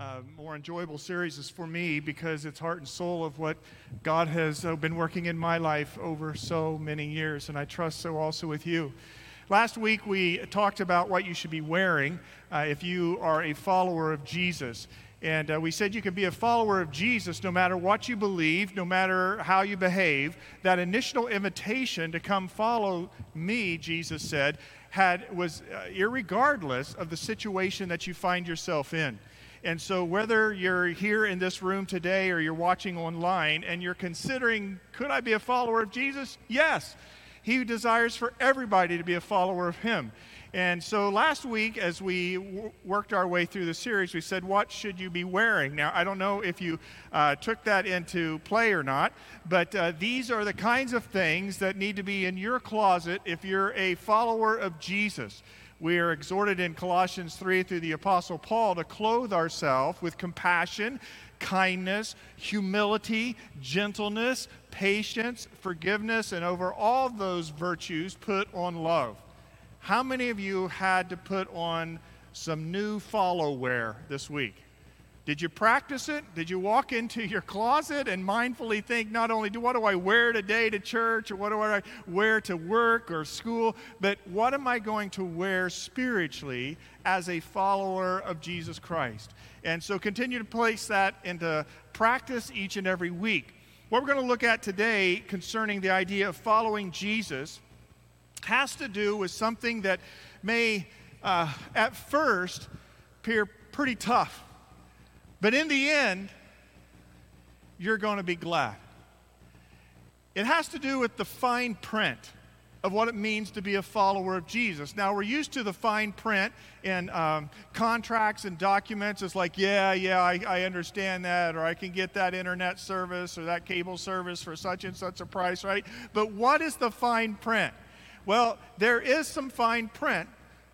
uh, more enjoyable series is for me because it's heart and soul of what God has uh, been working in my life over so many years, and I trust so also with you. Last week we talked about what you should be wearing uh, if you are a follower of Jesus. And uh, we said you can be a follower of Jesus no matter what you believe, no matter how you behave. That initial invitation to come follow me, Jesus said, had, was uh, irregardless of the situation that you find yourself in. And so, whether you're here in this room today or you're watching online and you're considering, could I be a follower of Jesus? Yes. He desires for everybody to be a follower of Him. And so last week, as we w- worked our way through the series, we said, What should you be wearing? Now, I don't know if you uh, took that into play or not, but uh, these are the kinds of things that need to be in your closet if you're a follower of Jesus. We are exhorted in Colossians 3 through the Apostle Paul to clothe ourselves with compassion, kindness, humility, gentleness, patience, forgiveness, and over all those virtues, put on love. How many of you had to put on some new follow wear this week? Did you practice it? Did you walk into your closet and mindfully think not only do what do I wear today to church or what do I wear to work or school, but what am I going to wear spiritually as a follower of Jesus Christ? And so continue to place that into practice each and every week. What we're going to look at today concerning the idea of following Jesus has to do with something that may uh, at first appear pretty tough but in the end, you're going to be glad. It has to do with the fine print of what it means to be a follower of Jesus. Now, we're used to the fine print in um, contracts and documents. It's like, yeah, yeah, I, I, understand that, or I can get that internet service or that cable service for such and such a price, right? But what is the fine print? Well, there is some fine print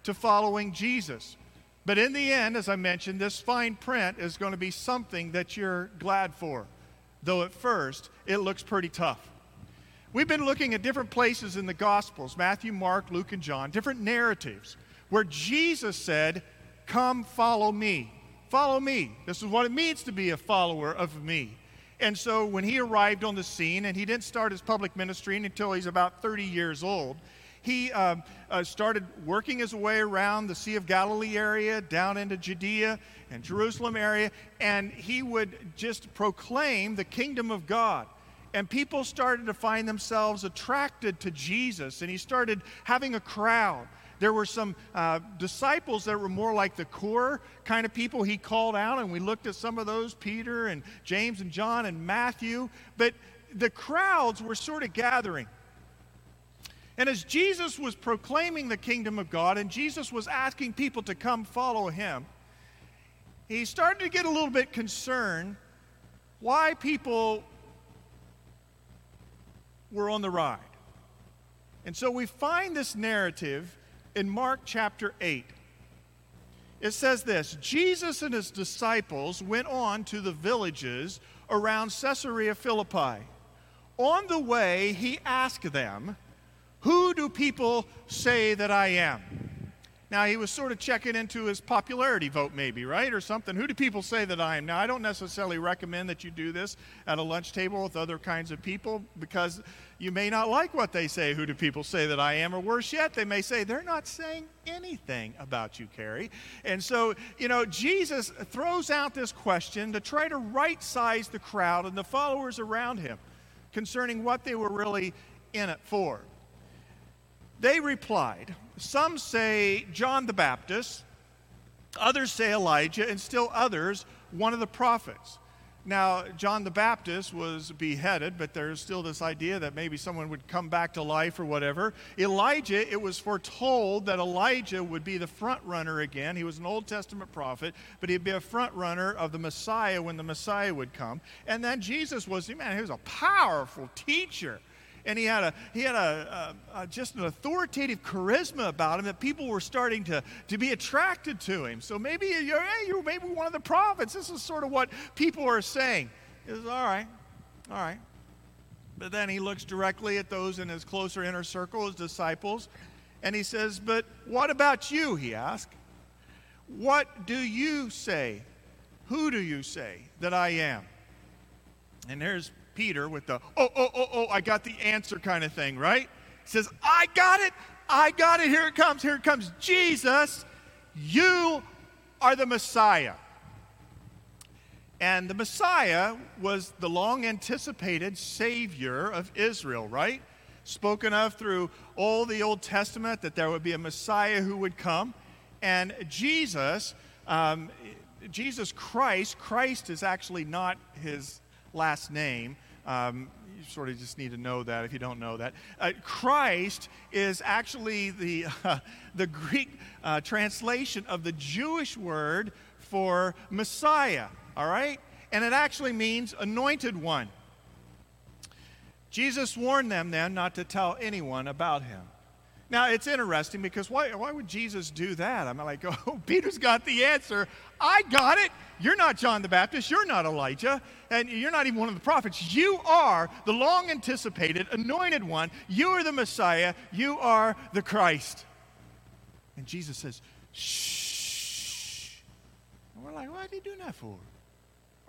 to following Jesus. But in the end, as I mentioned, this fine print is going to be something that you're glad for, though at first it looks pretty tough. We've been looking at different places in the Gospels Matthew, Mark, Luke, and John, different narratives where Jesus said, Come follow me. Follow me. This is what it means to be a follower of me. And so when he arrived on the scene, and he didn't start his public ministry until he's about 30 years old, he um, uh, started working his way around the Sea of Galilee area, down into Judea and Jerusalem area, and he would just proclaim the kingdom of God. And people started to find themselves attracted to Jesus, and he started having a crowd. There were some uh, disciples that were more like the core kind of people he called out, and we looked at some of those Peter and James and John and Matthew. But the crowds were sort of gathering. And as Jesus was proclaiming the kingdom of God and Jesus was asking people to come follow him, he started to get a little bit concerned why people were on the ride. And so we find this narrative in Mark chapter 8. It says this Jesus and his disciples went on to the villages around Caesarea Philippi. On the way, he asked them, who do people say that I am? Now, he was sort of checking into his popularity vote, maybe, right? Or something. Who do people say that I am? Now, I don't necessarily recommend that you do this at a lunch table with other kinds of people because you may not like what they say. Who do people say that I am? Or worse yet, they may say, they're not saying anything about you, Carrie. And so, you know, Jesus throws out this question to try to right size the crowd and the followers around him concerning what they were really in it for. They replied, Some say John the Baptist, others say Elijah, and still others, one of the prophets. Now, John the Baptist was beheaded, but there's still this idea that maybe someone would come back to life or whatever. Elijah, it was foretold that Elijah would be the front runner again. He was an Old Testament prophet, but he'd be a front runner of the Messiah when the Messiah would come. And then Jesus was, man, he was a powerful teacher and he had a he had a, a, a, just an authoritative charisma about him that people were starting to to be attracted to him. So maybe you're hey, you're maybe one of the prophets. This is sort of what people are saying. Is all right, all right. But then he looks directly at those in his closer inner circle, his disciples, and he says, "But what about you?" He asks. "What do you say Who do you say that I am? And there's Peter with the, oh, oh, oh, oh, I got the answer kind of thing, right? He says, I got it. I got it. Here it comes. Here it comes. Jesus, you are the Messiah. And the Messiah was the long anticipated Savior of Israel, right? Spoken of through all the Old Testament that there would be a Messiah who would come. And Jesus, um, Jesus Christ, Christ is actually not his last name. Um, you sort of just need to know that if you don't know that. Uh, Christ is actually the, uh, the Greek uh, translation of the Jewish word for Messiah all right? And it actually means anointed one. Jesus warned them then not to tell anyone about him. Now, it's interesting because why, why would Jesus do that? I'm like, oh, Peter's got the answer. I got it. You're not John the Baptist. You're not Elijah. And you're not even one of the prophets. You are the long anticipated, anointed one. You are the Messiah. You are the Christ. And Jesus says, shh. And we're like, why is he doing that for?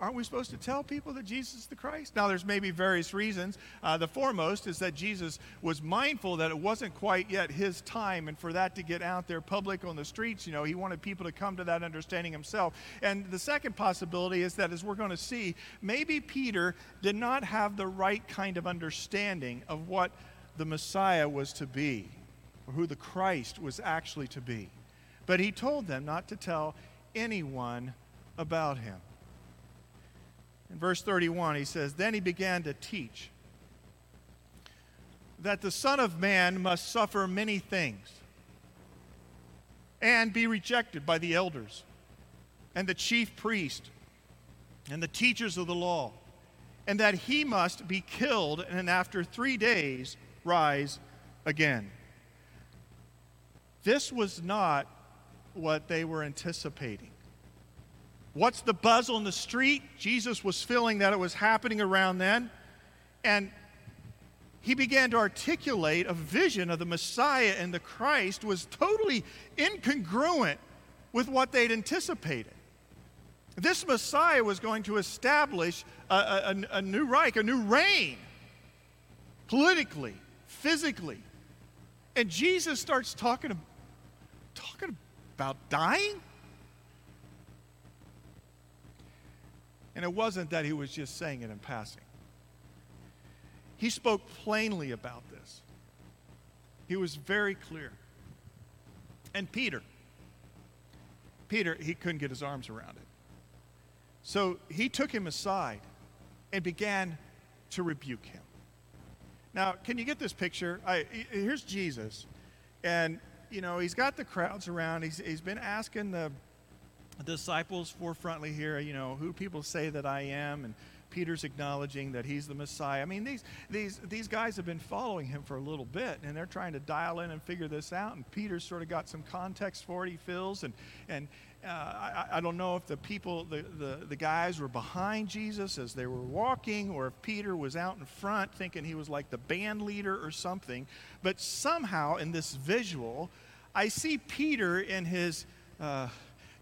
Aren't we supposed to tell people that Jesus is the Christ? Now, there's maybe various reasons. Uh, the foremost is that Jesus was mindful that it wasn't quite yet his time, and for that to get out there public on the streets, you know, he wanted people to come to that understanding himself. And the second possibility is that, as we're going to see, maybe Peter did not have the right kind of understanding of what the Messiah was to be, or who the Christ was actually to be. But he told them not to tell anyone about him. Verse 31, he says, Then he began to teach that the Son of Man must suffer many things and be rejected by the elders and the chief priest and the teachers of the law, and that he must be killed and after three days rise again. This was not what they were anticipating. What's the buzz on the street? Jesus was feeling that it was happening around then. And he began to articulate a vision of the Messiah and the Christ was totally incongruent with what they'd anticipated. This Messiah was going to establish a, a, a new Reich, a new reign, politically, physically. And Jesus starts talking, talking about dying. And it wasn't that he was just saying it in passing. He spoke plainly about this. He was very clear. And Peter, Peter, he couldn't get his arms around it. So he took him aside and began to rebuke him. Now, can you get this picture? I, here's Jesus, and you know he's got the crowds around. He's, he's been asking the disciples forefrontly here, you know, who people say that I am, and Peter's acknowledging that he's the Messiah. I mean, these, these, these guys have been following him for a little bit, and they're trying to dial in and figure this out. And Peter's sort of got some context for it, he feels. And, and uh, I, I, don't know if the people, the, the, the guys were behind Jesus as they were walking, or if Peter was out in front thinking he was like the band leader or something. But somehow in this visual, I see Peter in his. Uh,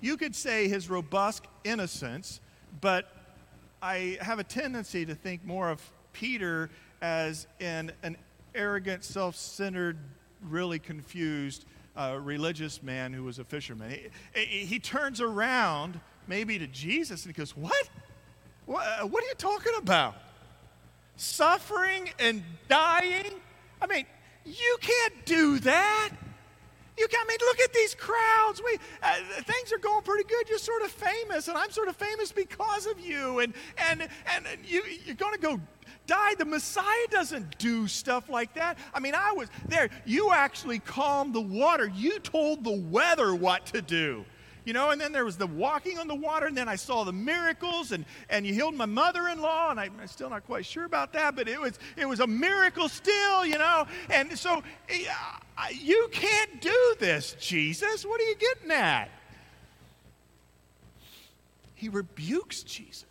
you could say his robust innocence, but I have a tendency to think more of Peter as in an arrogant, self centered, really confused uh, religious man who was a fisherman. He, he, turns around maybe to Jesus and he goes, What? What, uh, what are you talking about? Suffering and dying? I mean, you can't do that. You I mean, look at these crowds. We uh, things are going pretty good. You're sort of famous, and I'm sort of famous because of you. And and and you you're going to go die. The Messiah doesn't do stuff like that. I mean, I was there. You actually calmed the water. You told the weather what to do you know, and then there was the walking on the water, and then I saw the miracles, and, and you healed my mother-in-law, and I, am still not quite sure about that, but it was, it was a miracle still, you know, and so uh, you can't do this, Jesus. What are you getting at? He rebukes Jesus.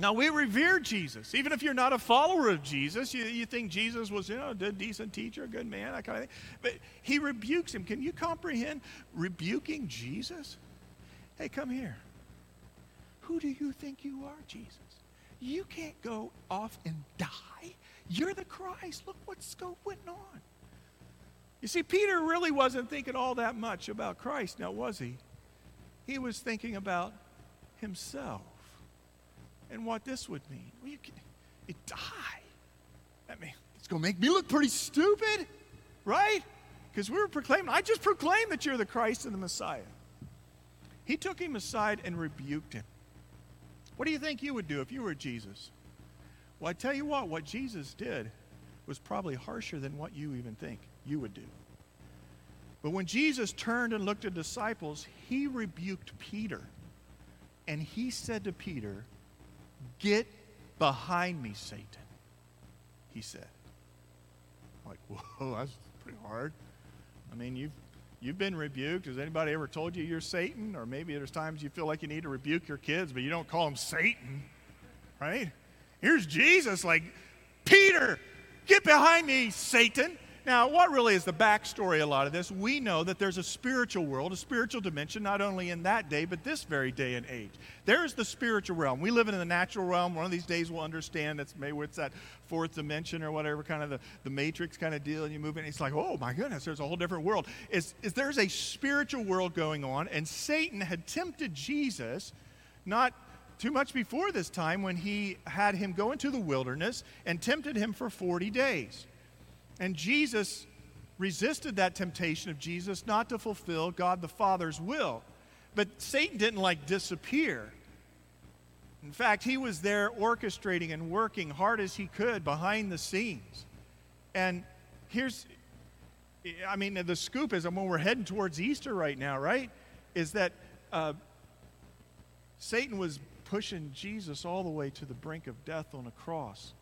Now, we revere Jesus. Even if you're not a follower of Jesus, you, you think Jesus was, you know, a decent teacher, a good man, that kind of thing. But he rebukes him. Can you comprehend rebuking Jesus? Hey, come here. Who do you think you are, Jesus? You can't go off and die. You're the Christ. Look what's going on. You see, Peter really wasn't thinking all that much about Christ, now was he? He was thinking about himself and what this would mean. Well, you can, you die. I mean, it's going to make me look pretty stupid, right? Because we were proclaiming, I just proclaimed that you're the Christ and the Messiah. He took him aside and rebuked him. What do you think you would do if you were Jesus? Well, I tell you what, what Jesus did was probably harsher than what you even think you would do. But when Jesus turned and looked at disciples, he rebuked Peter. And he said to Peter, Get behind me, Satan, he said. I'm like, whoa, that's pretty hard. I mean, you've, you've been rebuked. Has anybody ever told you you're Satan? Or maybe there's times you feel like you need to rebuke your kids, but you don't call them Satan, right? Here's Jesus, like, Peter, get behind me, Satan. Now, what really is the backstory a lot of this? We know that there's a spiritual world, a spiritual dimension, not only in that day, but this very day and age. There's the spiritual realm. We live in the natural realm. One of these days we'll understand that's maybe it's that fourth dimension or whatever kind of the, the matrix kind of deal, and you move in. It's like, oh my goodness, there's a whole different world. Is, is there's a spiritual world going on, and Satan had tempted Jesus, not too much before this time when he had him go into the wilderness and tempted him for 40 days. And Jesus resisted that temptation of Jesus not to fulfill God the Father's will. But Satan didn't like disappear. In fact, he was there orchestrating and working hard as he could behind the scenes. And here's, I mean, the scoop is, when we're heading towards Easter right now, right? Is that uh, Satan was pushing Jesus all the way to the brink of death on a cross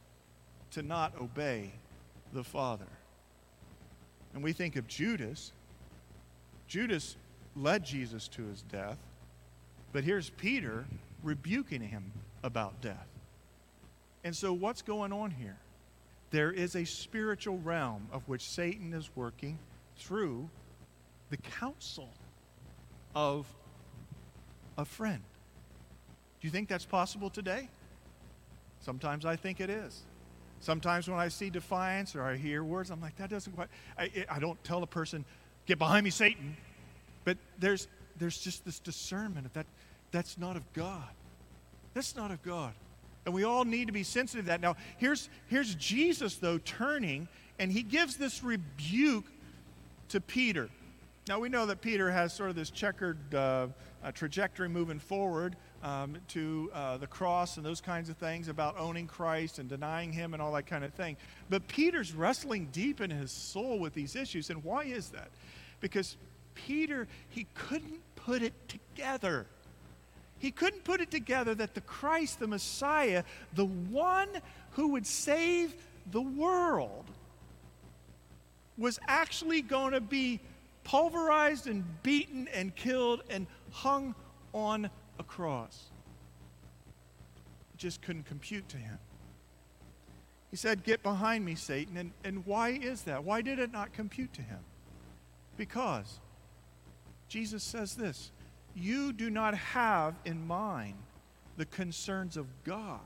to not obey the Father. And we think of Judas. Judas led Jesus to his death, but here's Peter rebuking him about death. And so, what's going on here? There is a spiritual realm of which Satan is working through the counsel of a friend. Do you think that's possible today? Sometimes I think it is. Sometimes when I see defiance or I hear words, I'm like, that doesn't quite. I, I don't tell a person, get behind me, Satan. But there's, there's just this discernment of that that's not of God. That's not of God. And we all need to be sensitive to that. Now, here's, here's Jesus, though, turning, and he gives this rebuke to Peter. Now, we know that Peter has sort of this checkered uh, trajectory moving forward um, to uh, the cross and those kinds of things about owning Christ and denying Him and all that kind of thing. But Peter's wrestling deep in his soul with these issues. And why is that? Because Peter, he couldn't put it together. He couldn't put it together that the Christ, the Messiah, the one who would save the world, was actually going to be pulverized and beaten and killed and hung on a cross. It just couldn't compute to him. He said, Get behind me, Satan. And, and why is that? Why did it not compute to him? Because Jesus says this You do not have in mind the concerns of God,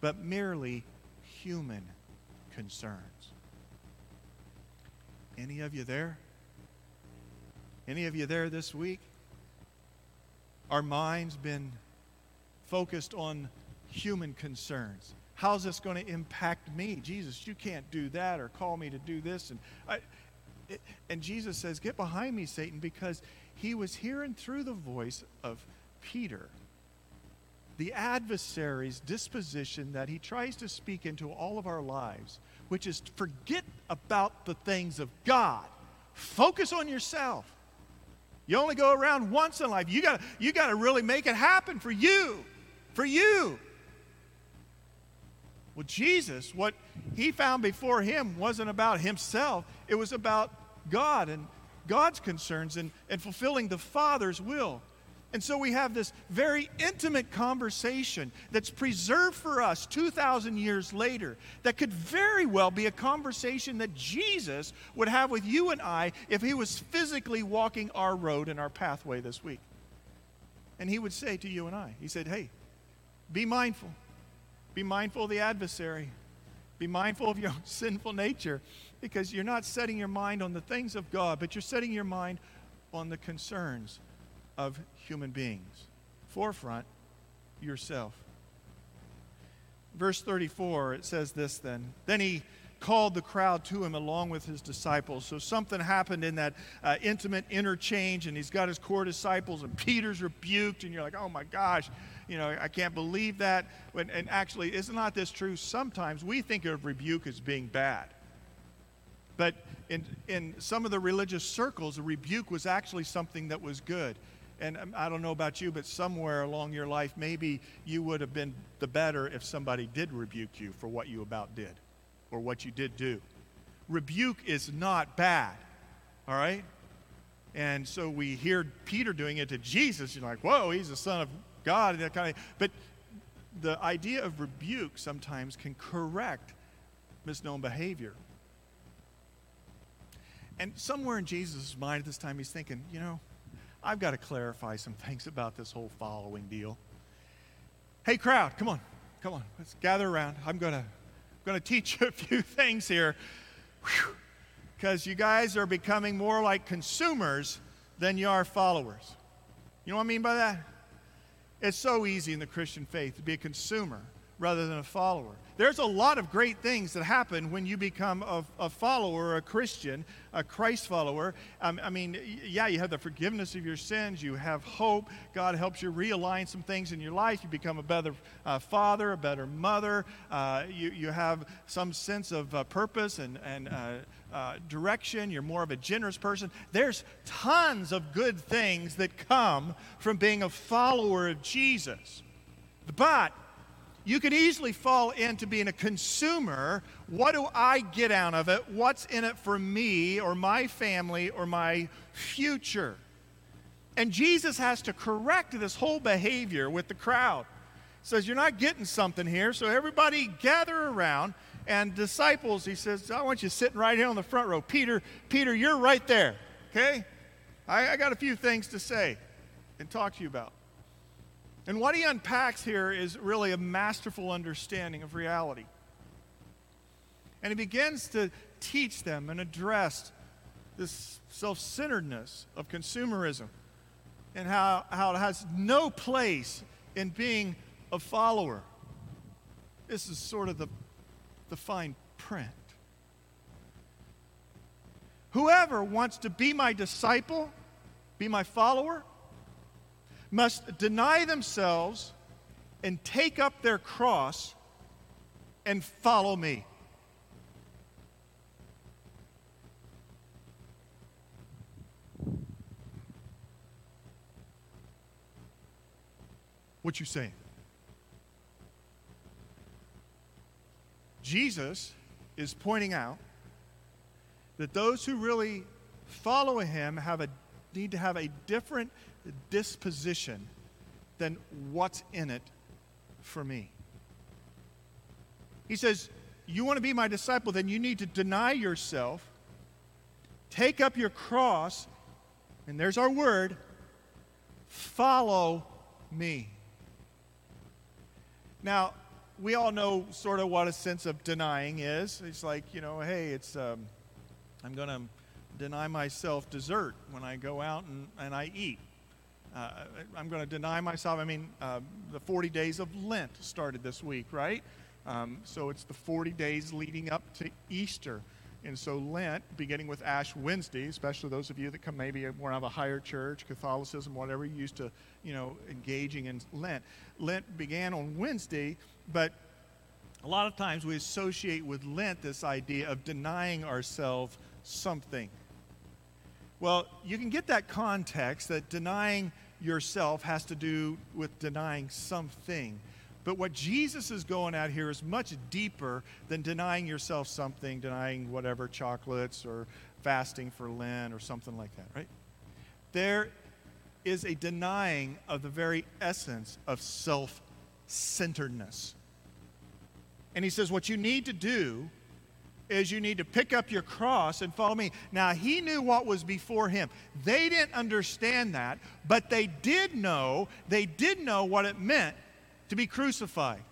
but merely human concerns. Any of you there? Any of you there this week? Our minds been focused on human concerns. How's this going to impact me? Jesus, you can't do that or call me to do this. And, I, and Jesus says, Get behind me, Satan, because he was hearing through the voice of Peter the adversary's disposition that he tries to speak into all of our lives, which is forget about the things of God. Focus on yourself. You only go around once in life. You got you got to really make it happen for you. For you. Well, Jesus, what he found before him wasn't about himself, it was about God and God's concerns and, and fulfilling the Father's will. And so we have this very intimate conversation that's preserved for us 2,000 years later that could very well be a conversation that Jesus would have with you and I if he was physically walking our road and our pathway this week. And he would say to you and I, he said, hey, be mindful. Be mindful of the adversary. Be mindful of your sinful nature because you're not setting your mind on the things of God, but you're setting your mind on the concerns of human beings. Forefront yourself. Verse 34, it says this then. Then he called the crowd to him along with his disciples. So something happened in that uh, intimate interchange, and he's got his core disciples, and Peter's rebuked, and you're like, oh my gosh, you know, I can't believe that. When, and actually, is not this true? Sometimes we think of rebuke as being bad. But in, in some of the religious circles, a rebuke was actually something that was good. And um, I don't know about you, but somewhere along your life, maybe you would have been the better if somebody did rebuke you for what you about did or what you did do. Rebuke is not bad, all right? And so we hear Peter doing it to Jesus. You're like, whoa, he's the Son of God. And that kind of, but the idea of rebuke sometimes can correct misknown behavior. And somewhere in Jesus' mind at this time, he's thinking, you know, I've got to clarify some things about this whole following deal. Hey, crowd, come on, come on, let's gather around. I'm going to going to teach you a few things here because you guys are becoming more like consumers than you are followers. You know what I mean by that? It's so easy in the Christian faith to be a consumer rather than a follower. There's a lot of great things that happen when you become a, a follower, a Christian, a Christ follower. Um, I mean, yeah, you have the forgiveness of your sins, you have hope. God helps you realign some things in your life. You become a better uh, father, a better mother. Uh, you, you have some sense of uh, purpose and, and uh, uh, direction. You're more of a generous person. There's tons of good things that come from being a follower of Jesus. But you can easily fall into being a consumer. What do I get out of it? What's in it for me or my family or my future? And Jesus has to correct this whole behavior with the crowd. He says, You're not getting something here, so everybody gather around. And disciples, he says, I want you sitting right here on the front row. Peter, Peter, you're right there, okay? I, I got a few things to say and talk to you about. And what he unpacks here is really a masterful understanding of reality. And he begins to teach them and address this self centeredness of consumerism and how, how it has no place in being a follower. This is sort of the, the fine print. Whoever wants to be my disciple, be my follower, must deny themselves and take up their cross and follow me. What you saying? Jesus is pointing out that those who really follow him have a need to have a different disposition than what's in it for me. He says, You want to be my disciple, then you need to deny yourself, take up your cross, and there's our word follow me. Now, we all know sort of what a sense of denying is. It's like, you know, hey, it's, um, I'm going to deny myself dessert when I go out and, and I eat. Uh, I'm going to deny myself. I mean, uh, the 40 days of Lent started this week, right? Um, so it's the 40 days leading up to Easter. And so Lent, beginning with Ash Wednesday, especially those of you that come maybe more of a higher church, Catholicism, whatever, you used to, you know, engaging in Lent. Lent began on Wednesday, but a lot of times we associate with Lent this idea of denying ourselves something. Well, you can get that context that denying yourself has to do with denying something. But what Jesus is going at here is much deeper than denying yourself something, denying whatever chocolates or fasting for Lent or something like that, right? There is a denying of the very essence of self centeredness. And he says, what you need to do is you need to pick up your cross and follow me. Now, he knew what was before him. They didn't understand that, but they did know, they did know what it meant to be crucified.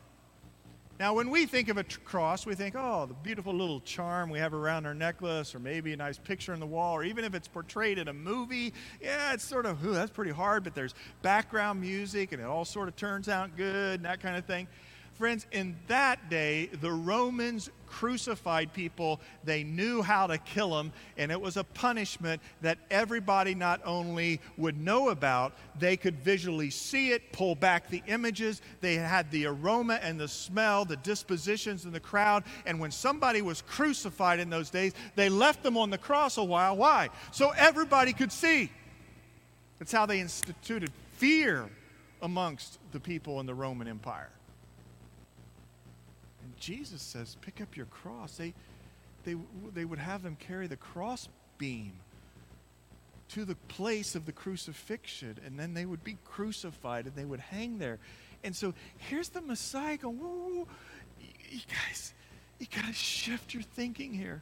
Now, when we think of a cross, we think, oh, the beautiful little charm we have around our necklace, or maybe a nice picture on the wall, or even if it's portrayed in a movie, yeah, it's sort of, ooh, that's pretty hard, but there's background music and it all sort of turns out good and that kind of thing. Friends, in that day, the Romans crucified people. They knew how to kill them, and it was a punishment that everybody not only would know about, they could visually see it, pull back the images. They had the aroma and the smell, the dispositions in the crowd. And when somebody was crucified in those days, they left them on the cross a while. Why? So everybody could see. That's how they instituted fear amongst the people in the Roman Empire. Jesus says, pick up your cross. They, they, they would have them carry the cross beam to the place of the crucifixion, and then they would be crucified and they would hang there. And so here's the Messiah going, whoa. you guys, you got to shift your thinking here.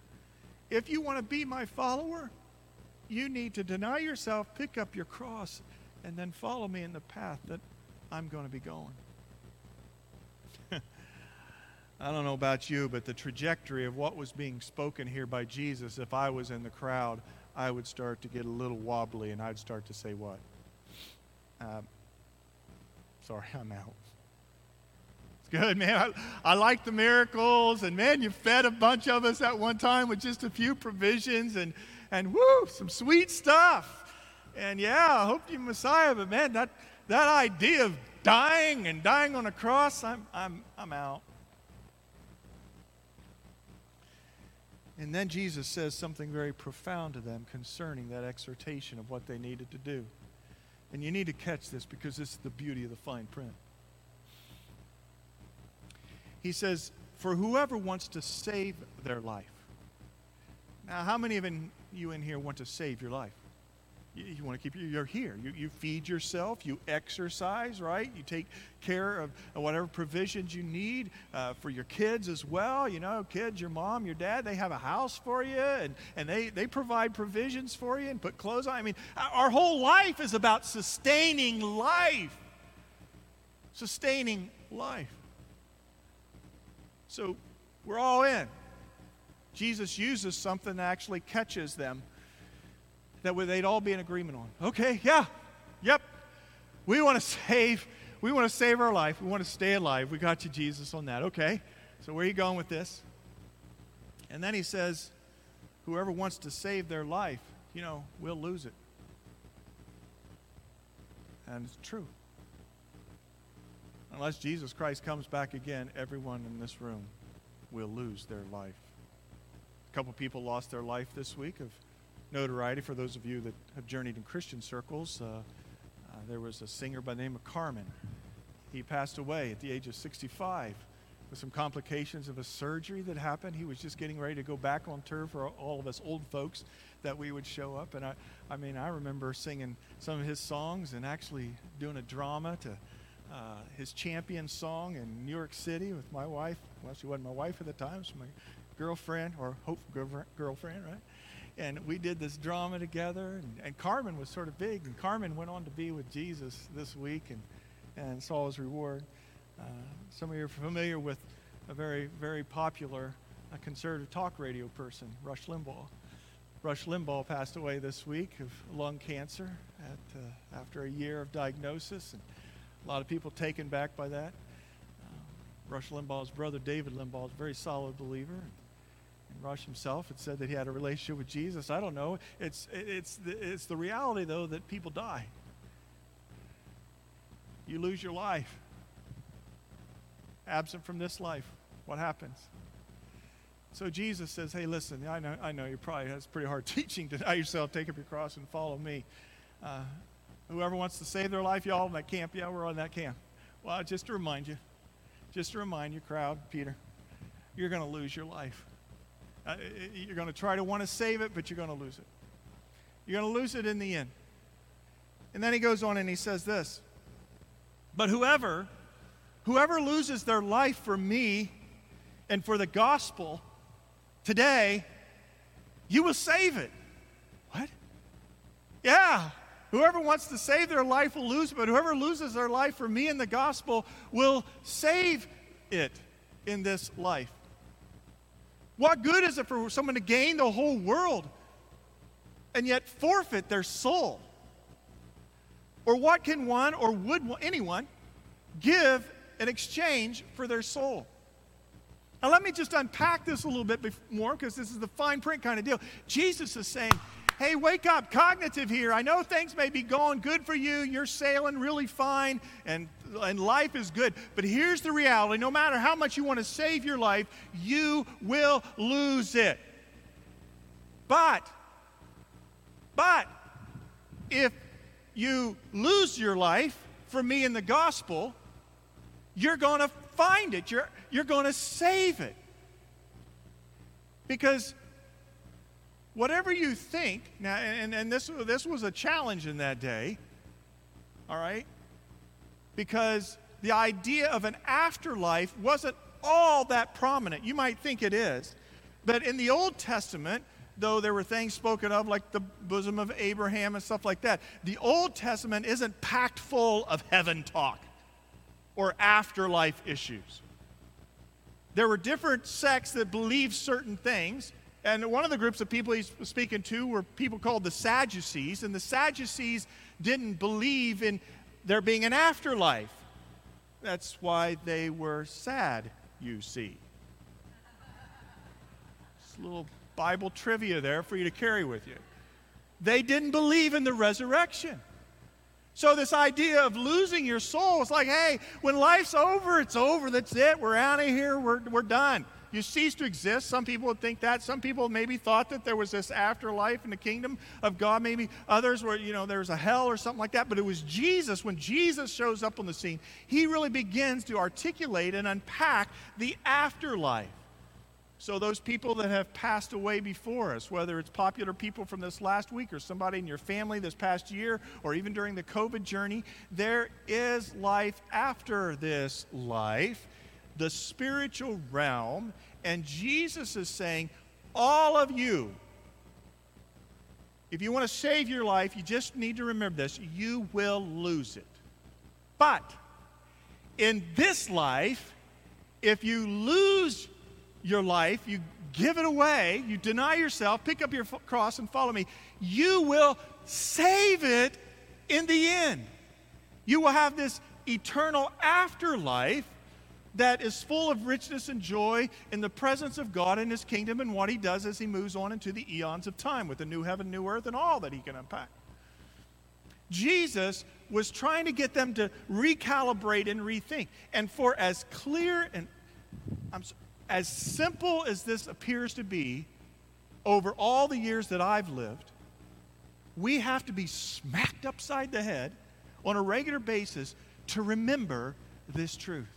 If you want to be my follower, you need to deny yourself, pick up your cross, and then follow me in the path that I'm going to be going. I don't know about you, but the trajectory of what was being spoken here by Jesus, if I was in the crowd, I would start to get a little wobbly and I'd start to say, What? Uh, sorry, I'm out. It's good, man. I, I like the miracles, and man, you fed a bunch of us at one time with just a few provisions, and, and woo, some sweet stuff. And yeah, I hope you Messiah, but man, that, that idea of dying and dying on a cross, I'm, I'm, I'm out. And then Jesus says something very profound to them concerning that exhortation of what they needed to do. And you need to catch this because this is the beauty of the fine print. He says, For whoever wants to save their life. Now, how many of you in here want to save your life? You, you want to keep you're here. You, you feed yourself, you exercise, right? You take care of, whatever provisions you need uh, for your kids as well. You know, kids, your mom, your dad, they have a house for you and, and they, they provide provisions for you and put clothes on. I mean, our whole life is about sustaining life. Sustaining life. So we're all in. Jesus uses something that actually catches them that they'd all be in agreement on. Okay, yeah, yep. We want to save, we want to save our life. We want to stay alive. We got you, Jesus, on that. Okay. So where are you going with this? And then he says, whoever wants to save their life, you know, will lose it. And it's true. Unless Jesus Christ comes back again, everyone in this room will lose their life. A couple people lost their life this week of notoriety for those of you that have journeyed in Christian circles. Uh, uh, there was a singer by the name of Carmen. He passed away at the age of 65 with some complications of a surgery that happened. He was just getting ready to go back on tour for all of us old folks that we would show up. And I, I mean, I remember singing some of his songs and actually doing a drama to uh, his champion song in New York City with my wife. Well, she wasn't my wife at the time, was my girlfriend or hope girlfriend, right? And we did this drama together. And, and, Carmen was sort of big, and Carmen went on to be with Jesus this week and, and saw his reward. Uh, some of you are familiar with a very, very popular uh, conservative talk radio person, Rush Limbaugh. Rush Limbaugh passed away this week of lung cancer at, uh, after a year of diagnosis, and a lot of people taken back by that. Uh, Rush Limbaugh's brother, David Limbaugh, is a very solid believer. Rush himself had said that he had a relationship with Jesus. I don't know. It's, it's, the, it's the reality, though, that people die. You lose your life. Absent from this life, what happens? So Jesus says, Hey, listen, I know, I know you probably has pretty hard teaching. Deny yourself, take up your cross, and follow me. Uh, whoever wants to save their life, y'all in that camp, yeah, we're on that camp. Well, just to remind you, just to remind you, crowd, Peter, you're going to lose your life. Uh, you're going to try to want to save it, but you're going to lose it. You're going to lose it in the end. And then he goes on and he says this But whoever, whoever loses their life for me and for the gospel today, you will save it. What? Yeah. Whoever wants to save their life will lose but whoever loses their life for me and the gospel will save it in this life. What good is it for someone to gain the whole world and yet forfeit their soul? Or what can one or would anyone give in exchange for their soul? Now, let me just unpack this a little bit more because this is the fine print kind of deal. Jesus is saying, Hey, wake up, cognitive here. I know things may be going good for you. You're sailing really fine and, and life is good. But here's the reality no matter how much you want to save your life, you will lose it. But, but, if you lose your life for me in the gospel, you're going to find it. You're, you're going to save it. Because whatever you think, now, and, and this, this was a challenge in that day, all right? Because the idea of an afterlife wasn't all that prominent. You might think it is. But in the Old Testament, though there were things spoken of like the bosom of Abraham and stuff like that, the Old Testament isn't packed full of heaven talk or afterlife issues. There were different sects that believed certain things. And one of the groups of people he's speaking to were people called the Sadducees. And the Sadducees didn't believe in there being an afterlife. That's why they were sad, you see. Just a little Bible trivia there for you to carry with you. They didn't believe in the resurrection. So, this idea of losing your soul is like, hey, when life's over, it's over. That's it. We're out of here. We're, we're done. You cease to exist. Some people would think that. Some people maybe thought that there was this afterlife in the kingdom of God. Maybe others were, you know, there's a hell or something like that. But it was Jesus, when Jesus shows up on the scene, he really begins to articulate and unpack the afterlife. So, those people that have passed away before us, whether it's popular people from this last week or somebody in your family this past year or even during the COVID journey, there is life after this life, the spiritual realm. And Jesus is saying, all of you, if you want to save your life, you just need to remember this you will lose it. But in this life, if you lose your life, you give it away, you deny yourself, pick up your cross and follow me, you will save it in the end. You will have this eternal afterlife that is full of richness and joy in the presence of God and His kingdom and what He does as He moves on into the eons of time with the new heaven, new earth, and all that He can unpack. Jesus was trying to get them to recalibrate and rethink. And for as clear and as simple as this appears to be, over all the years that I've lived, we have to be smacked upside the head on a regular basis to remember this truth.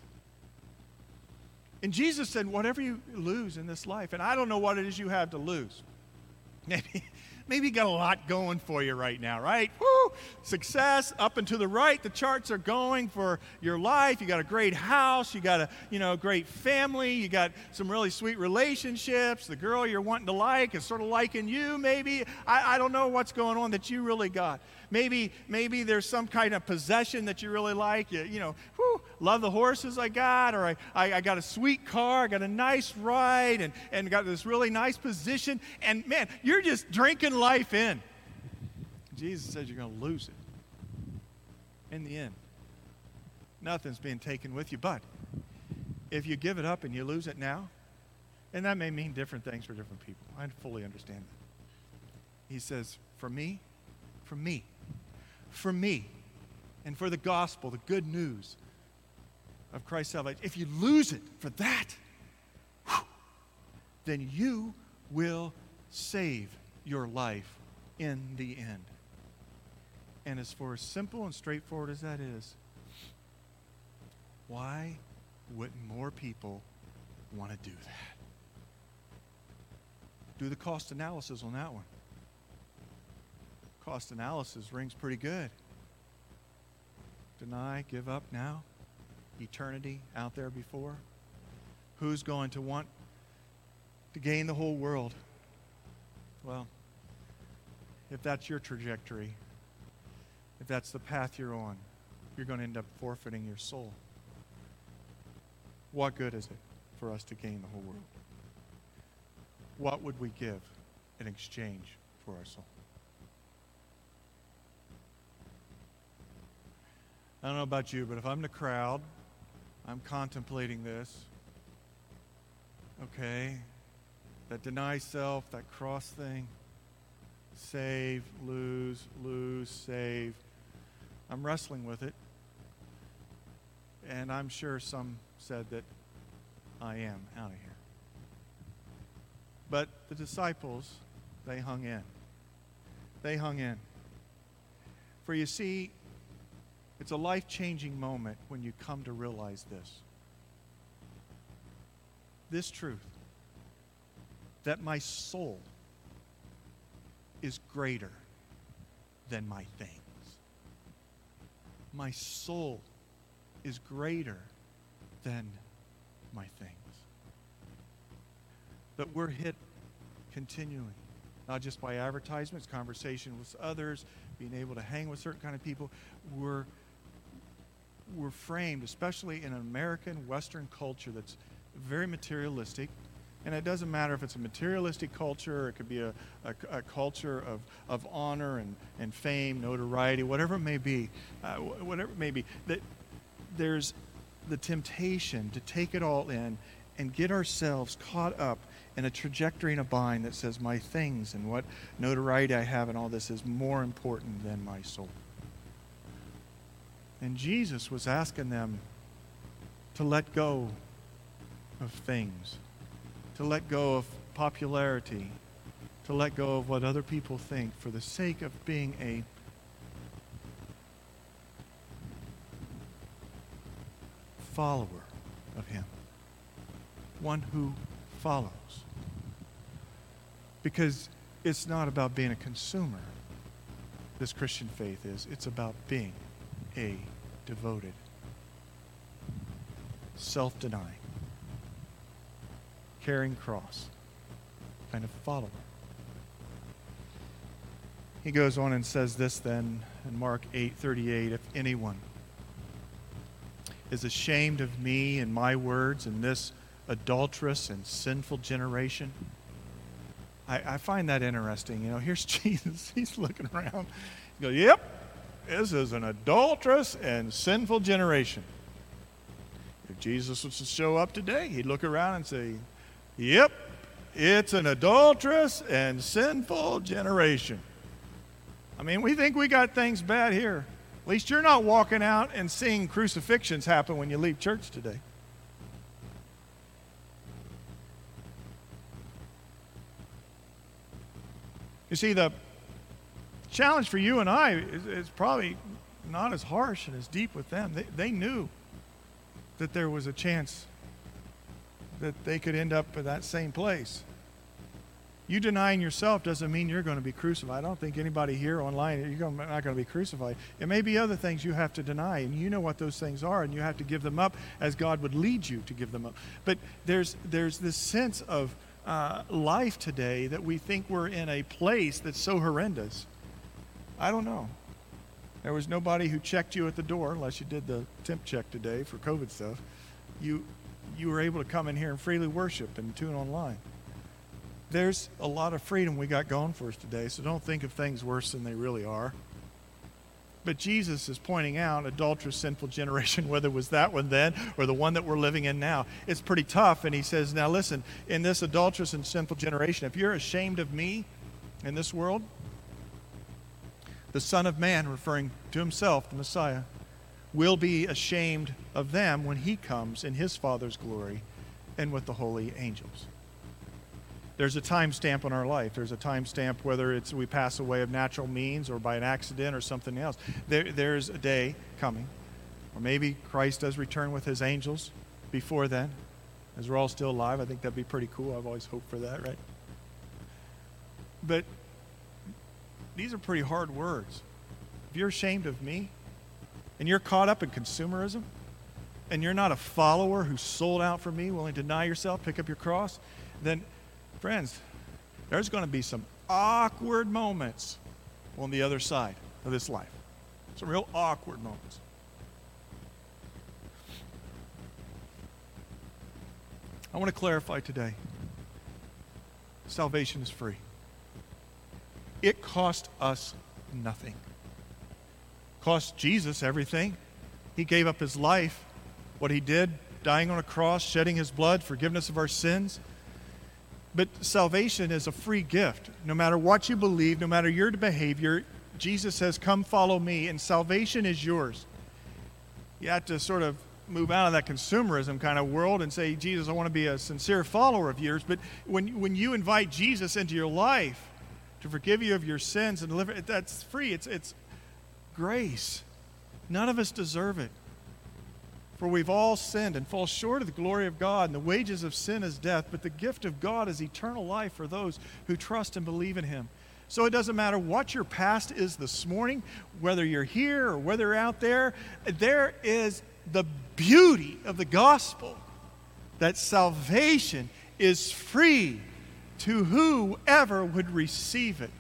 And Jesus said, Whatever you lose in this life, and I don't know what it is you have to lose. Maybe, maybe you got a lot going for you right now, right? Woo! Success up and to the right. The charts are going for your life. You got a great house. You got a you know great family. You got some really sweet relationships. The girl you're wanting to like is sort of liking you. Maybe I, I don't know what's going on that you really got. Maybe maybe there's some kind of possession that you really like. You, you know, whew, love the horses I got, or I, I, I got a sweet car. I got a nice ride, and and got this really nice position. And man, you're just drinking life in. Jesus says you're going to lose it in the end. Nothing's being taken with you. But if you give it up and you lose it now, and that may mean different things for different people. I fully understand that. He says, for me, for me, for me, and for the gospel, the good news of Christ's salvation, if you lose it for that, whew, then you will save your life in the end. And as for as simple and straightforward as that is, why wouldn't more people want to do that? Do the cost analysis on that one. Cost analysis rings pretty good. Deny, give up now, eternity out there before. Who's going to want to gain the whole world. Well, if that's your trajectory, if that's the path you're on, you're going to end up forfeiting your soul. What good is it for us to gain the whole world? What would we give in exchange for our soul? I don't know about you, but if I'm the crowd, I'm contemplating this. Okay, that deny self, that cross thing, save, lose, lose, save. I'm wrestling with it. And I'm sure some said that I am out of here. But the disciples, they hung in. They hung in. For you see, it's a life changing moment when you come to realize this. This truth that my soul is greater than my things. My soul is greater than my things. But we're hit continually, not just by advertisements, conversation with others, being able to hang with certain kind of people. We're we're framed, especially in an American Western culture that's very materialistic. And it doesn't matter if it's a materialistic culture it could be a, a, a culture of, of honor and, and fame, notoriety, whatever it may be, uh, whatever it may be, that there's the temptation to take it all in and get ourselves caught up in a trajectory and a bind that says my things and what notoriety I have and all this is more important than my soul. And Jesus was asking them to let go of things, to let go of popularity, to let go of what other people think for the sake of being a follower of Him, one who follows. Because it's not about being a consumer, this Christian faith is, it's about being a devoted, self denying, carrying cross kind of follower. He goes on and says this then in Mark 8:38 if anyone is ashamed of me and my words in this adulterous and sinful generation I, I find that interesting. You know, here's Jesus. He's looking around. He goes, Yep, this is an adulterous and sinful generation. If Jesus was to show up today, he'd look around and say, Yep, it's an adulterous and sinful generation. I mean, we think we got things bad here. At least you're not walking out and seeing crucifixions happen when you leave church today. You see, the challenge for you and I is, is probably not as harsh and as deep with them. They, they knew that there was a chance that they could end up at that same place. You denying yourself doesn't mean you're going to be crucified. I don't think anybody here online, you're not going to be crucified. It may be other things you have to deny, and you know what those things are, and you have to give them up as God would lead you to give them up. But there's, there's this sense of uh, life today that we think we're in a place that's so horrendous. I don't know. There was nobody who checked you at the door unless you did the temp check today for COVID stuff. You, you were able to come in here and freely worship and tune online. There's a lot of freedom we got going for us today, so don't think of things worse than they really are. But Jesus is pointing out adulterous, sinful generation, whether it was that one then or the one that we're living in now. It's pretty tough. And he says, Now listen, in this adulterous and sinful generation, if you're ashamed of me in this world, the Son of Man, referring to himself, the Messiah, will be ashamed of them when he comes in his Father's glory and with the holy angels there's a time stamp on our life. There's a time stamp whether it's we pass away of natural means or by an accident or something else. There, there's a day coming, or maybe Christ does return with his angels before then, as we're all still alive. I think that'd be pretty cool. I've always hoped for that, right? But these are pretty hard words. If you're ashamed of me and you're caught up in consumerism and you're not a follower who's sold out for me, willing to deny yourself, pick up your cross, then Friends, there's going to be some awkward moments on the other side of this life. Some real awkward moments. I want to clarify today salvation is free. It cost us nothing. Cost Jesus everything. He gave up his life, what he did, dying on a cross, shedding his blood, forgiveness of our sins. But salvation is a free gift. No matter what you believe, no matter your behavior, Jesus says, Come follow me, and salvation is yours. You have to sort of move out of that consumerism kind of world and say, Jesus, I want to be a sincere follower of yours. But when, when you invite Jesus into your life to forgive you of your sins and deliver, that's free. It's, it's grace. None of us deserve it. For we've all sinned and fall short of the glory of God, and the wages of sin is death, but the gift of God is eternal life for those who trust and believe in Him. So it doesn't matter what your past is this morning, whether you're here or whether you're out there, there is the beauty of the gospel that salvation is free to whoever would receive it.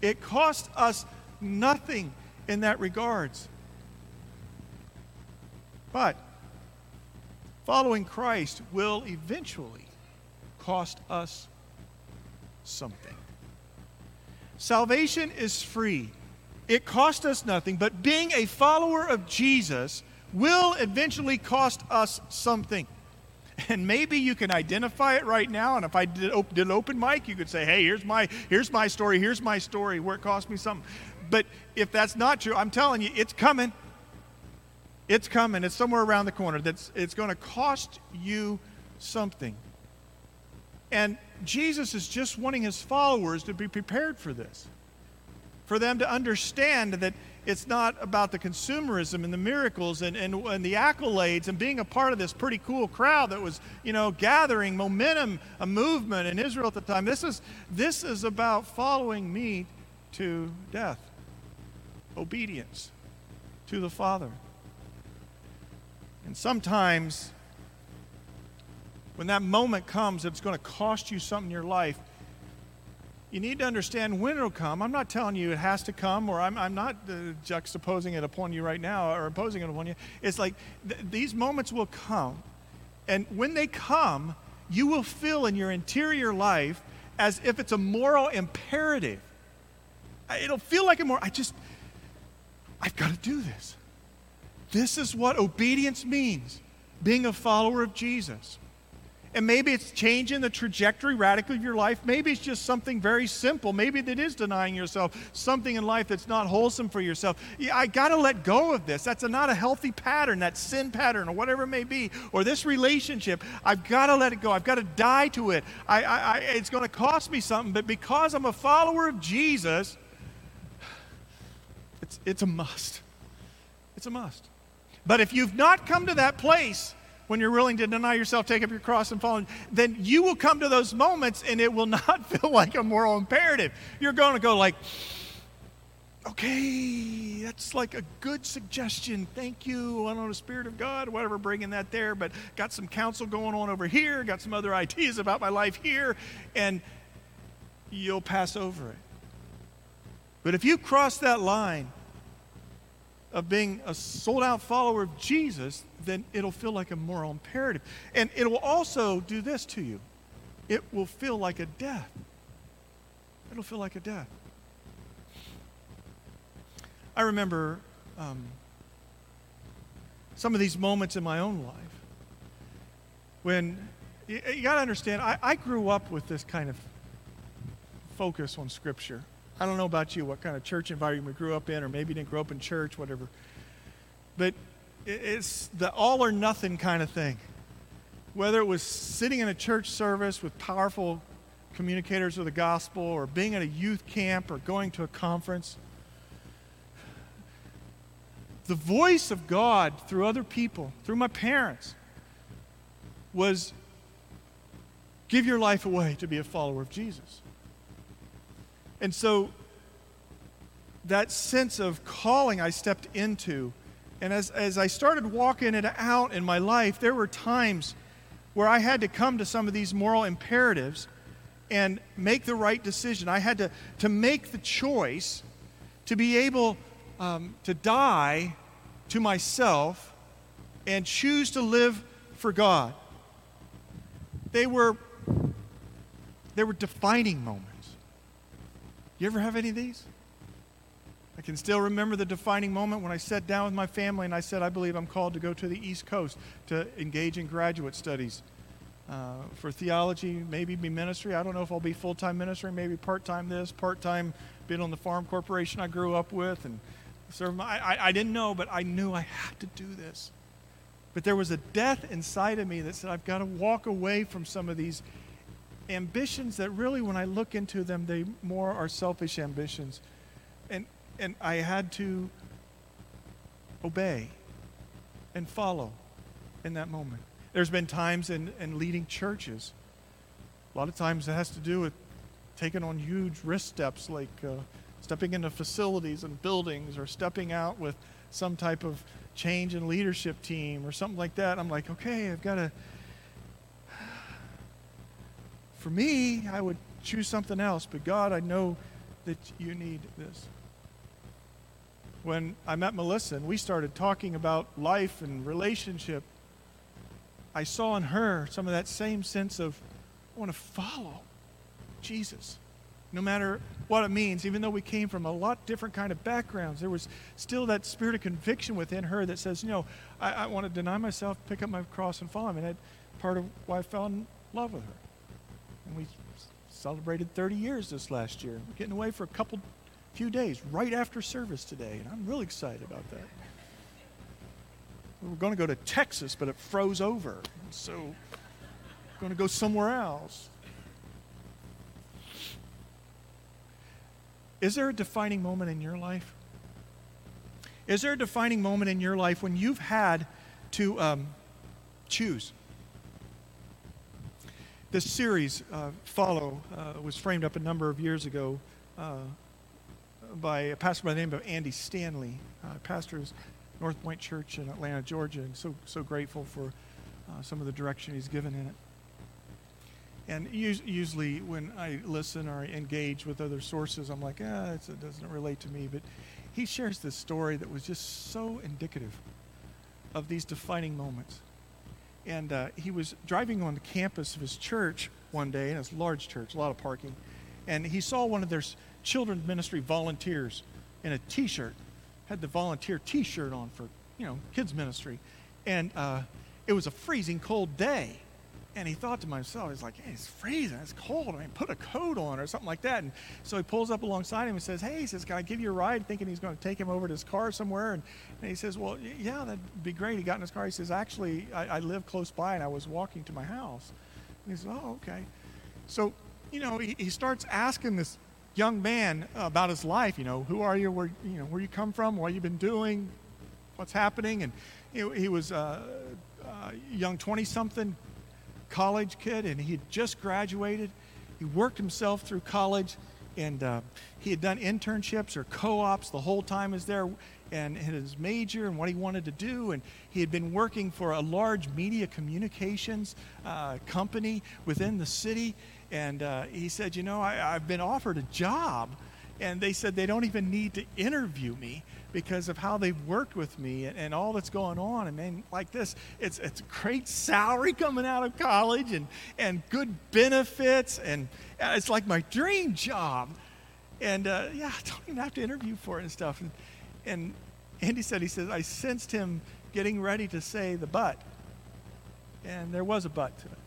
It cost us nothing in that regards. But following Christ will eventually cost us something. Salvation is free. It cost us nothing, but being a follower of Jesus will eventually cost us something. And maybe you can identify it right now. And if I did, op- did open mic, you could say, hey, here's my, here's my story, here's my story, where it cost me something. But if that's not true, I'm telling you, it's coming. It's coming. It's somewhere around the corner. That's, it's going to cost you something. And Jesus is just wanting his followers to be prepared for this, for them to understand that it's not about the consumerism and the miracles and, and, and the accolades and being a part of this pretty cool crowd that was, you know, gathering momentum, a movement in Israel at the time. This is, this is about following me to death, obedience to the Father. And sometimes, when that moment comes, it's going to cost you something in your life you need to understand when it'll come. I'm not telling you it has to come, or I'm, I'm not uh, juxtaposing it upon you right now or imposing it upon you. It's like th- these moments will come, and when they come, you will feel in your interior life as if it's a moral imperative. It'll feel like a more, I just, I've got to do this. This is what obedience means being a follower of Jesus. And maybe it's changing the trajectory radically of your life. Maybe it's just something very simple. Maybe that is denying yourself something in life that's not wholesome for yourself. Yeah, I got to let go of this. That's a, not a healthy pattern, that sin pattern, or whatever it may be, or this relationship. I've got to let it go. I've got to die to it. I, I, I, it's going to cost me something, but because I'm a follower of Jesus, it's, it's a must. It's a must. But if you've not come to that place, when you're willing to deny yourself, take up your cross, and follow, then you will come to those moments and it will not feel like a moral imperative. You're going to go like, okay, that's like a good suggestion. Thank you. I don't know, the Spirit of God, whatever, bringing that there, but got some counsel going on over here, got some other ideas about my life here, and you'll pass over it. But if you cross that line, of being a sold out follower of Jesus, then it'll feel like a moral imperative. And it will also do this to you it will feel like a death. It'll feel like a death. I remember um, some of these moments in my own life when you, you got to understand, I, I grew up with this kind of focus on Scripture. I don't know about you, what kind of church environment we grew up in, or maybe you didn't grow up in church, whatever. But it's the all or nothing kind of thing. Whether it was sitting in a church service with powerful communicators of the gospel, or being at a youth camp, or going to a conference, the voice of God through other people, through my parents, was give your life away to be a follower of Jesus. And so that sense of calling I stepped into, and as, as I started walking it out in my life, there were times where I had to come to some of these moral imperatives and make the right decision. I had to, to make the choice to be able um, to die to myself and choose to live for God. They were, they were defining moments. You ever have any of these? I can still remember the defining moment when I sat down with my family and I said, I believe I'm called to go to the East Coast to engage in graduate studies uh, for theology, maybe be ministry. I don't know if I'll be full time ministry, maybe part time this, part time being on the farm corporation I grew up with. And serve my, I, I didn't know, but I knew I had to do this. But there was a death inside of me that said, I've got to walk away from some of these ambitions that really, when I look into them, they more are selfish ambitions. And, and I had to obey and follow in that moment. There's been times in, in leading churches, a lot of times it has to do with taking on huge risk steps like uh, stepping into facilities and buildings or stepping out with some type of change in leadership team or something like that. I'm like, okay, I've got to for me, I would choose something else, but God, I know that you need this. When I met Melissa and we started talking about life and relationship, I saw in her some of that same sense of, I want to follow Jesus. No matter what it means, even though we came from a lot different kind of backgrounds, there was still that spirit of conviction within her that says, you know, I, I want to deny myself, pick up my cross, and follow him. And that's part of why I fell in love with her. And we celebrated 30 years this last year. We're getting away for a couple, few days right after service today, and I'm really excited about that. We were going to go to Texas, but it froze over. So we're going to go somewhere else. Is there a defining moment in your life? Is there a defining moment in your life when you've had to um, choose? This series, uh, Follow, uh, was framed up a number of years ago uh, by a pastor by the name of Andy Stanley. Uh, pastors North Point Church in Atlanta, Georgia, and so, so grateful for uh, some of the direction he's given in it. And usually, when I listen or engage with other sources, I'm like, ah, it doesn't relate to me. But he shares this story that was just so indicative of these defining moments and uh, he was driving on the campus of his church one day, and it's a large church, a lot of parking, and he saw one of their children's ministry volunteers in a T-shirt, had the volunteer T-shirt on for you know kids ministry, and uh, it was a freezing cold day, and he thought to himself, he's like, hey, it's freezing, it's cold. I mean, put a coat on or something like that. And so he pulls up alongside him and says, hey, he says, can I give you a ride? Thinking he's going to take him over to his car somewhere. And, and he says, well, yeah, that'd be great. He got in his car. He says, actually, I, I live close by and I was walking to my house. And he says, oh, okay. So, you know, he, he starts asking this young man about his life. You know, who are you? Where, you know, where you come from? What you've been doing? What's happening? And he, was a uh, young 20-something college kid, and he had just graduated. He worked himself through college, and uh, he had done internships or co-ops the whole time was there, and his major and what he wanted to do. And he had been working for a large media communications uh, company within the city. And uh, he said, "You know, I, I've been offered a job." and they said they don't even need to interview me because of how they've worked with me and, and all that's going on. And man, like this, it's it's a great salary coming out of college and and good benefits and it's like my dream job. And uh, yeah, I don't even have to interview for it and stuff. And, and Andy said he says I sensed him getting ready to say the but, and there was a but to it.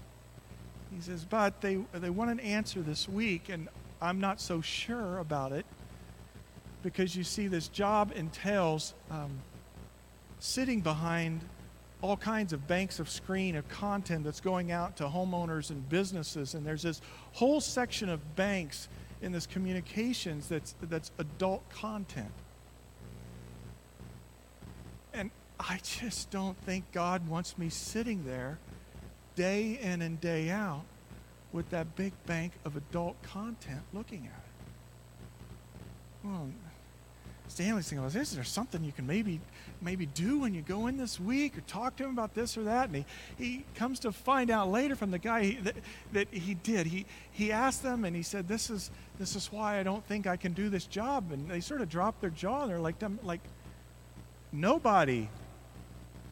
He says, but they they want an answer this week, and I'm not so sure about it because you see, this job entails um, sitting behind all kinds of banks of screen of content that's going out to homeowners and businesses. And there's this whole section of banks in this communications that's, that's adult content. And I just don't think God wants me sitting there day in and day out with that big bank of adult content looking at it. Well, Stanley's thinking, well, is there something you can maybe maybe do when you go in this week or talk to him about this or that? And he, he comes to find out later from the guy he, that, that he did. He, he asked them and he said, this is, this is why I don't think I can do this job. And they sort of dropped their jaw and they're like, like nobody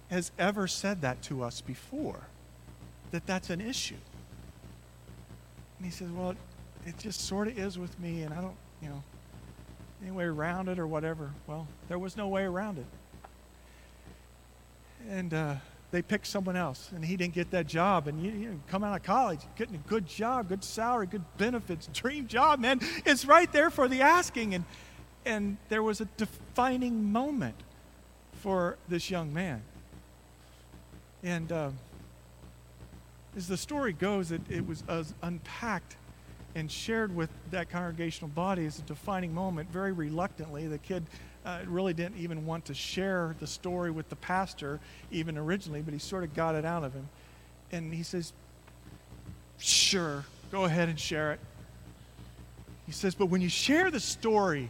has ever said that to us before, that that's an issue. And he says, well, it, it just sort of is with me and I don't, you know, any way around it or whatever. Well, there was no way around it. And uh, they picked someone else, and he didn't get that job. And you, you come out of college, getting a good job, good salary, good benefits, dream job, man. It's right there for the asking. And, and there was a defining moment for this young man. And uh, as the story goes, it, it was uh, unpacked and shared with that congregational body as a defining moment very reluctantly. The kid uh, really didn't even want to share the story with the pastor, even originally, but he sort of got it out of him. And he says, Sure, go ahead and share it. He says, But when you share the story,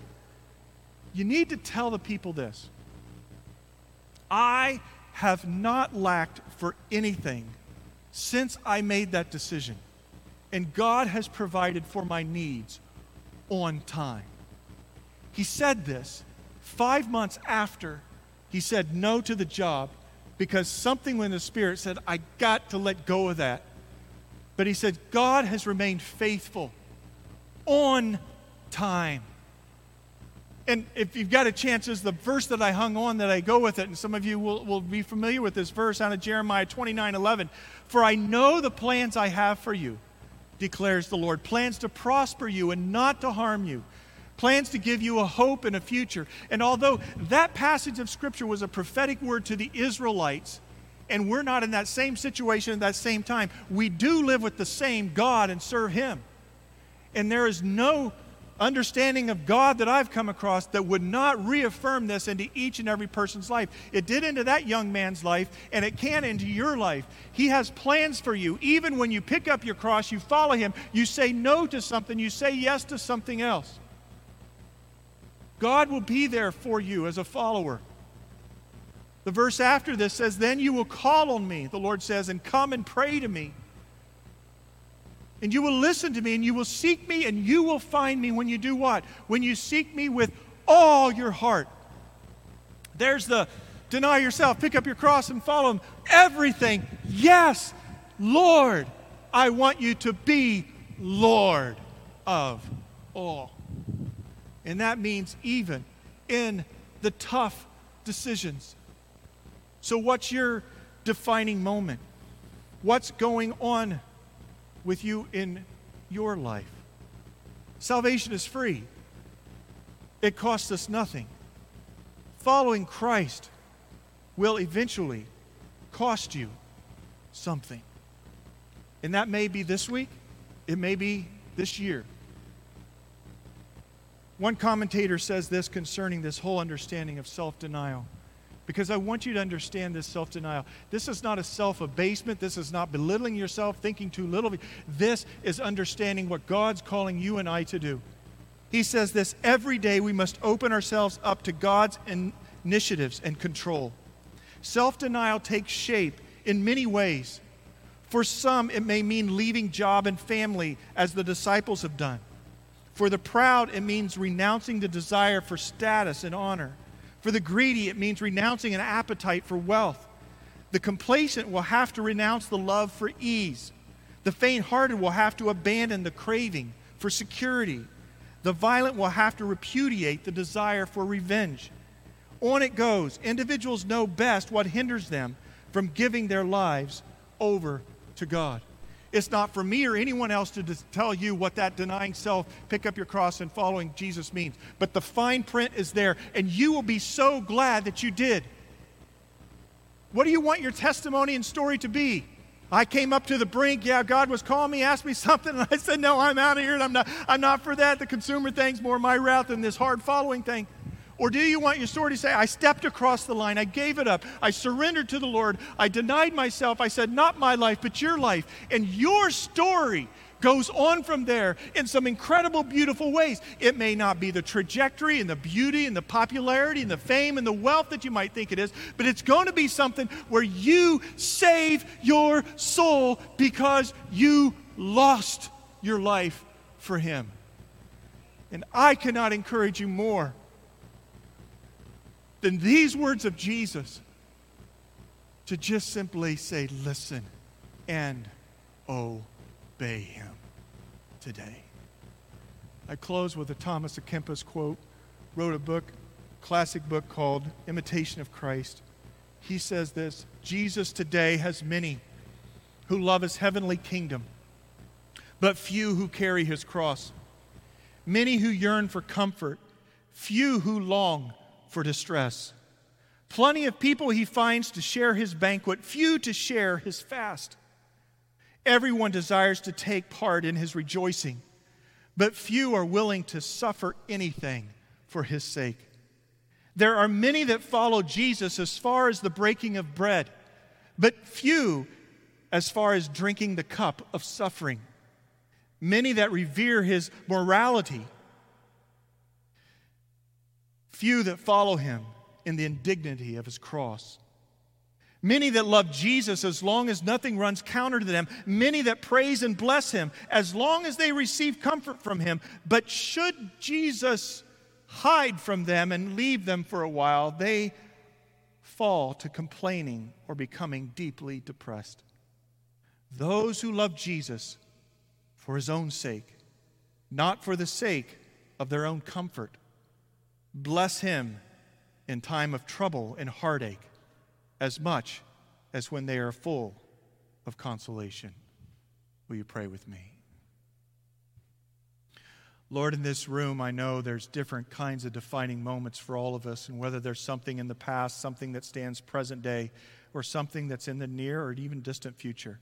you need to tell the people this I have not lacked for anything since I made that decision and God has provided for my needs on time. He said this five months after he said no to the job because something in the Spirit said, I got to let go of that. But he said, God has remained faithful on time. And if you've got a chance, is the verse that I hung on that I go with it, and some of you will, will be familiar with this verse out of Jeremiah 29 11. For I know the plans I have for you declares the Lord. Plans to prosper you and not to harm you. Plans to give you a hope and a future. And although that passage of Scripture was a prophetic word to the Israelites, and we're not in that same situation at that same time, we do live with the same God and serve Him. And there is no understanding of God that I've come across that would not reaffirm this into each and every person's life. It did into that young man's life, and it can into your life. He has plans for you. Even when you pick up your cross, you follow Him, you say no to something, you say yes to something else. God will be there for you as a follower. The verse after this says, Then you will call on me, the Lord says, and come and pray to me and you will listen to me and you will seek me and you will find me when you do what? When you seek me with all your heart. There's the deny yourself, pick up your cross and follow him. Everything. Yes, Lord, I want you to be Lord of all. And that means even in the tough decisions. So, what's your defining moment? What's going on with you in your life. Salvation is free, it costs us nothing. Following Christ will eventually cost you something. And that may be this week, it may be this year. One commentator says this concerning this whole understanding of self denial because I want you to understand this self denial. This is not a self abasement. This is not belittling yourself, thinking too little. This is understanding what God's calling you and I to do. He says this every day we must open ourselves up to God's initiatives and control. Self denial takes shape in many ways. For some, it may mean leaving job and family, as the disciples have done. For the proud, it means renouncing the desire for status and honor. For the greedy, it means renouncing an appetite for wealth. The complacent will have to renounce the love for ease. The faint hearted will have to abandon the craving for security. The violent will have to repudiate the desire for revenge. On it goes. Individuals know best what hinders them from giving their lives over to God. It's not for me or anyone else to tell you what that denying self, pick up your cross, and following Jesus means. But the fine print is there, and you will be so glad that you did. What do you want your testimony and story to be? I came up to the brink. Yeah, God was calling me, asked me something, and I said, No, I'm out of here. And I'm not, I'm not for that. The consumer thing's more my route than this hard following thing. Or do you want your story to say, I stepped across the line, I gave it up, I surrendered to the Lord, I denied myself, I said, Not my life, but your life. And your story goes on from there in some incredible, beautiful ways. It may not be the trajectory and the beauty and the popularity and the fame and the wealth that you might think it is, but it's going to be something where you save your soul because you lost your life for Him. And I cannot encourage you more than these words of Jesus to just simply say, listen and obey him today. I close with a Thomas à Kempis quote, wrote a book, classic book called Imitation of Christ. He says this Jesus today has many who love his heavenly kingdom, but few who carry his cross. Many who yearn for comfort, few who long for distress. Plenty of people he finds to share his banquet, few to share his fast. Everyone desires to take part in his rejoicing, but few are willing to suffer anything for his sake. There are many that follow Jesus as far as the breaking of bread, but few as far as drinking the cup of suffering. Many that revere his morality, few that follow him in the indignity of his cross. Many that love Jesus as long as nothing runs counter to them. Many that praise and bless him as long as they receive comfort from him. But should Jesus hide from them and leave them for a while, they fall to complaining or becoming deeply depressed. Those who love Jesus for his own sake, not for the sake of their own comfort, bless him in time of trouble and heartache as much as when they are full of consolation. Will you pray with me? Lord, in this room, I know there's different kinds of defining moments for all of us, and whether there's something in the past, something that stands present day, or something that's in the near or even distant future.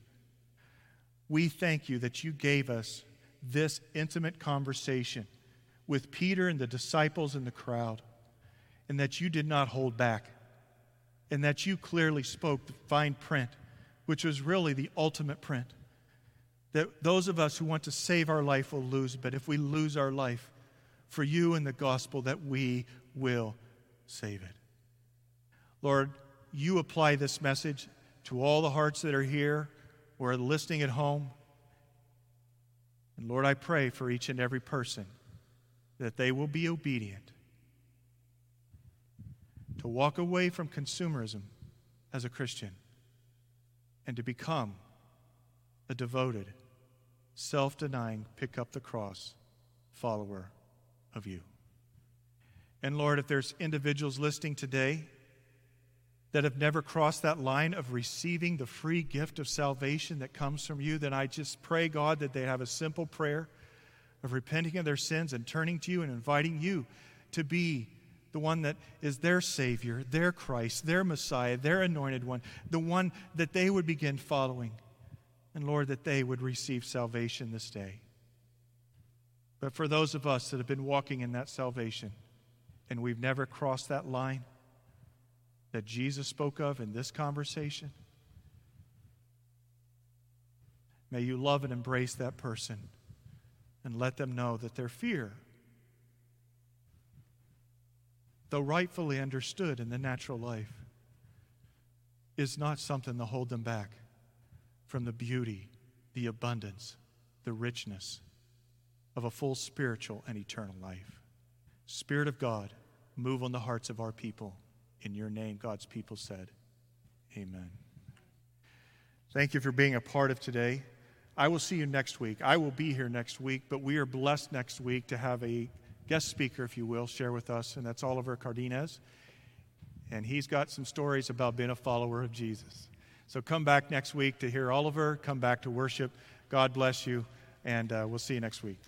We thank you that you gave us this intimate conversation with Peter and the disciples and the crowd and that you did not hold back, and that you clearly spoke the fine print, which was really the ultimate print. That those of us who want to save our life will lose, but if we lose our life for you and the gospel, that we will save it. Lord, you apply this message to all the hearts that are here or are listening at home. And Lord, I pray for each and every person that they will be obedient to walk away from consumerism as a Christian and to become a devoted, self denying, pick up the cross follower of you. And Lord, if there's individuals listening today that have never crossed that line of receiving the free gift of salvation that comes from you, then I just pray, God, that they have a simple prayer of repenting of their sins and turning to you and inviting you to be the one that is their Savior, their Christ, their Messiah, their anointed one, the one that they would begin following. And Lord, that they would receive salvation this day. But for those of us that have been walking in that salvation and we've never crossed that line that Jesus spoke of in this conversation, may you love and embrace that person and let them know that their fear though rightfully understood in the natural life, is not something to hold them back from the beauty, the abundance, the richness of a full spiritual and eternal life. Spirit of God, move on the hearts of our people. In your name, God's people said, Amen. Thank you for being a part of today. I will see you next week. I will be here next week, but we are blessed next week to have a guest speaker, if you will, share with us, and that's Oliver Cardenas. And he's got some stories about being a follower of Jesus. So come back next week to hear Oliver, come back to worship. God bless you, and uh, we'll see you next week.